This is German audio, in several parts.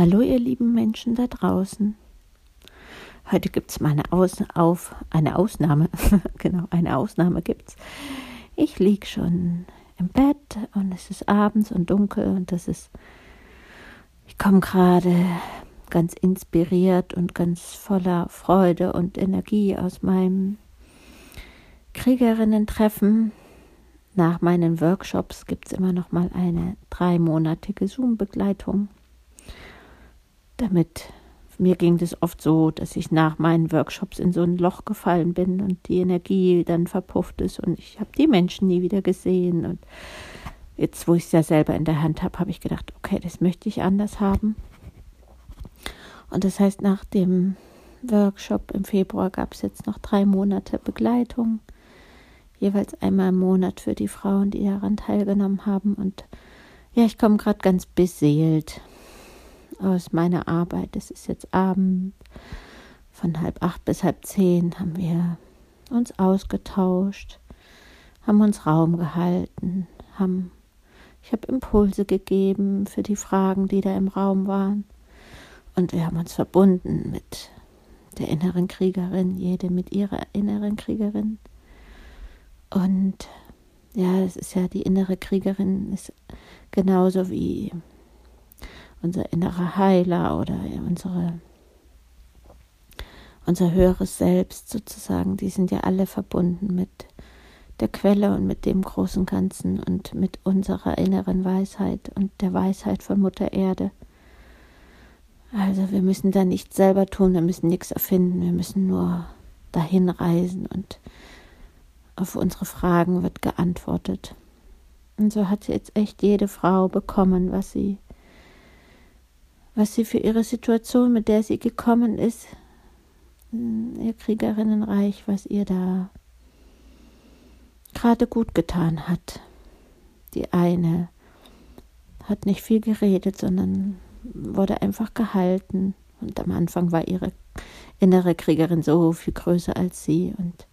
Hallo ihr lieben Menschen da draußen. Heute gibt es mal eine, Aus auf, eine Ausnahme. genau, eine Ausnahme gibt's. Ich liege schon im Bett und es ist abends und dunkel und das ist. Ich komme gerade ganz inspiriert und ganz voller Freude und Energie aus meinem Kriegerinnen-Treffen. Nach meinen Workshops gibt es immer noch mal eine dreimonatige Zoom-Begleitung damit mir ging das oft so, dass ich nach meinen Workshops in so ein Loch gefallen bin und die Energie dann verpufft ist und ich habe die Menschen nie wieder gesehen und jetzt, wo ich es ja selber in der Hand habe, habe ich gedacht, okay, das möchte ich anders haben. Und das heißt, nach dem Workshop im Februar gab es jetzt noch drei Monate Begleitung, jeweils einmal im Monat für die Frauen, die daran teilgenommen haben. Und ja, ich komme gerade ganz beseelt aus meiner Arbeit. Es ist jetzt Abend. Von halb acht bis halb zehn haben wir uns ausgetauscht, haben uns Raum gehalten, haben ich habe Impulse gegeben für die Fragen, die da im Raum waren. Und wir haben uns verbunden mit der inneren Kriegerin, jede mit ihrer inneren Kriegerin. Und ja, es ist ja die innere Kriegerin ist genauso wie unser innerer Heiler oder unsere, unser höheres Selbst sozusagen, die sind ja alle verbunden mit der Quelle und mit dem großen Ganzen und mit unserer inneren Weisheit und der Weisheit von Mutter Erde. Also wir müssen da nichts selber tun, wir müssen nichts erfinden, wir müssen nur dahin reisen und auf unsere Fragen wird geantwortet. Und so hat jetzt echt jede Frau bekommen, was sie was sie für ihre Situation, mit der sie gekommen ist, ihr Kriegerinnenreich, was ihr da gerade gut getan hat. Die eine hat nicht viel geredet, sondern wurde einfach gehalten. Und am Anfang war ihre innere Kriegerin so viel größer als sie. Und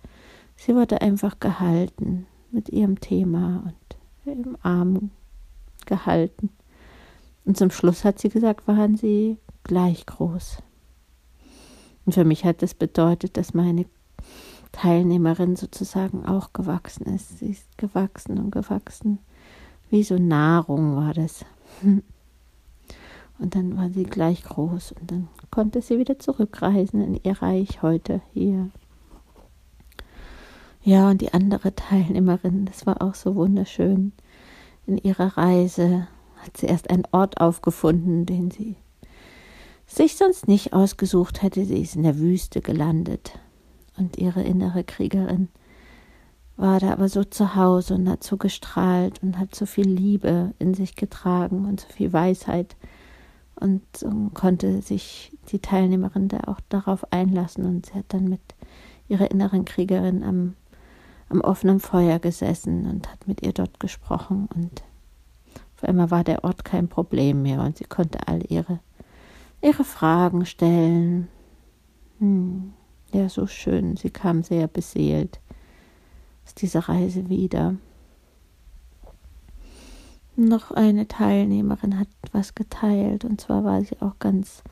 sie wurde einfach gehalten mit ihrem Thema und im Arm gehalten. Und zum Schluss hat sie gesagt, waren sie gleich groß. Und für mich hat das bedeutet, dass meine Teilnehmerin sozusagen auch gewachsen ist. Sie ist gewachsen und gewachsen. Wie so Nahrung war das. Und dann war sie gleich groß und dann konnte sie wieder zurückreisen in ihr Reich heute hier. Ja, und die andere Teilnehmerin, das war auch so wunderschön in ihrer Reise hat sie erst einen Ort aufgefunden, den sie sich sonst nicht ausgesucht hätte. Sie ist in der Wüste gelandet. Und ihre innere Kriegerin war da aber so zu Hause und hat so gestrahlt und hat so viel Liebe in sich getragen und so viel Weisheit. Und so konnte sich die Teilnehmerin da auch darauf einlassen. Und sie hat dann mit ihrer inneren Kriegerin am, am offenen Feuer gesessen und hat mit ihr dort gesprochen. Und auf einmal war der Ort kein Problem mehr und sie konnte all ihre, ihre Fragen stellen. Hm, ja, so schön. Sie kam sehr beseelt aus dieser Reise wieder. Noch eine Teilnehmerin hat was geteilt und zwar war sie auch ganz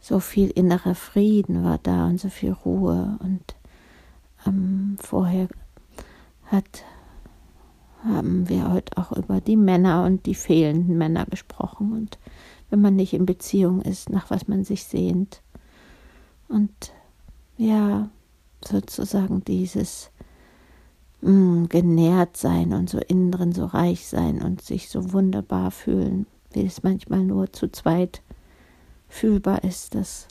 so viel innerer Frieden war da und so viel Ruhe und ähm, vorher hat haben wir heute auch über die Männer und die fehlenden Männer gesprochen und wenn man nicht in Beziehung ist, nach was man sich sehnt. Und ja, sozusagen dieses mh, mm, genährt sein und so innen drin so reich sein und sich so wunderbar fühlen, wie es manchmal nur zu zweit fühlbar ist, das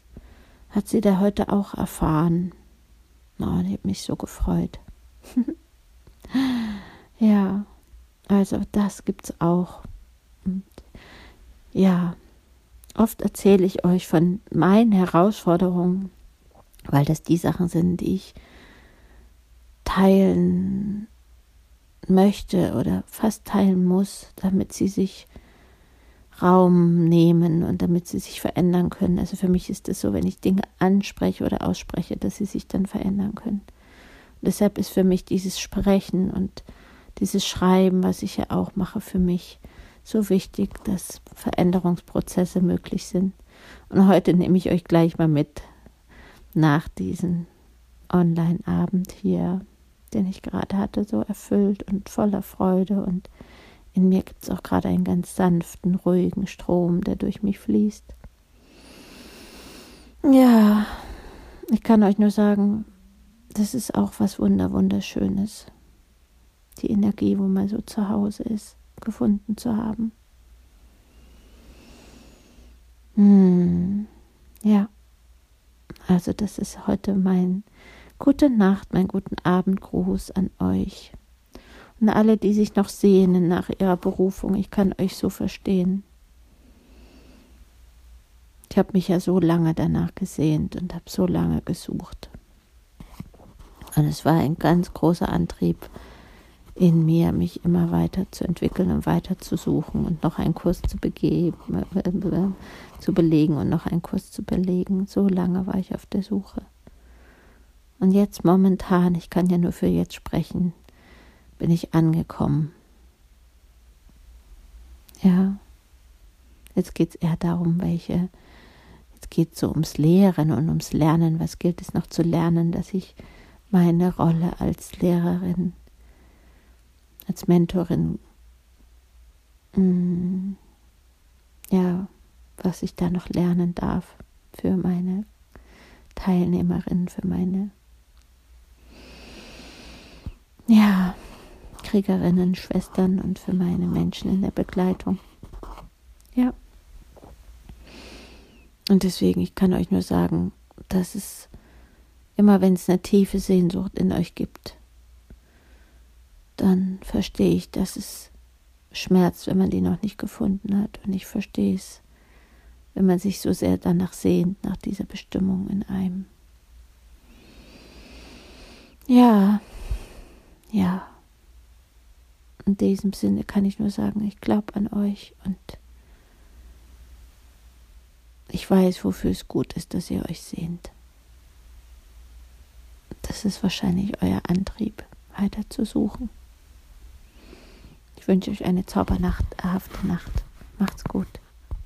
hat sie da heute auch erfahren. Oh, und ich habe mich so gefreut. Ja, also das gibt's auch. Und ja, oft erzähle ich euch von meinen Herausforderungen, weil das die Sachen sind, die ich teilen möchte oder fast teilen muss, damit sie sich Raum nehmen und damit sie sich verändern können. Also für mich ist es so, wenn ich Dinge anspreche oder ausspreche, dass sie sich dann verändern können. Und deshalb ist für mich dieses Sprechen und dieses Schreiben, was ich ja auch mache für mich, so wichtig, dass Veränderungsprozesse möglich sind. Und heute nehme ich euch gleich mal mit nach diesem Online-Abend hier, den ich gerade hatte, so erfüllt und voller Freude. Und in mir gibt es auch gerade einen ganz sanften, ruhigen Strom, der durch mich fließt. Ja, ich kann euch nur sagen, das ist auch was Wunder, Wunderschönes. Die Energie, wo man so zu Hause ist, gefunden zu haben. Hm, ja. Also das ist heute mein Gute Nacht, mein guten Abendgruß an euch. Und alle, die sich noch sehnen nach ihrer Berufung, ich kann euch so verstehen. Ich habe mich ja so lange danach gesehnt und habe so lange gesucht. Und es war ein ganz großer Antrieb in mir, mich immer weiter zu entwickeln und weiter zu suchen und noch einen Kurs zu begeben, äh, zu belegen und noch einen Kurs zu belegen. So lange war ich auf der Suche. Und jetzt momentan, ich kann ja nur für jetzt sprechen, bin ich angekommen. Ja, jetzt geht es eher darum, welche, jetzt geht es so ums Lehren und ums Lernen. Was gilt es noch zu lernen, dass ich meine Rolle als Lehrerin, als Mentorin, mm, ja, was ich da noch lernen darf für meine Teilnehmerinnen, für meine, ja, Kriegerinnen, Schwestern und für meine Menschen in der Begleitung. Ja. Und deswegen, ich kann euch nur sagen, dass es Immer wenn es eine tiefe Sehnsucht in euch gibt, dann verstehe ich, dass es schmerzt, wenn man die noch nicht gefunden hat. Und ich verstehe es, wenn man sich so sehr danach sehnt, nach dieser Bestimmung in einem. Ja, ja. In diesem Sinne kann ich nur sagen, ich glaube an euch und ich weiß, wofür es gut ist, dass ihr euch sehnt. Das ist wahrscheinlich euer Antrieb, weiter zu suchen. Ich wünsche euch eine zaubernacht, erhafte Nacht. Macht's gut.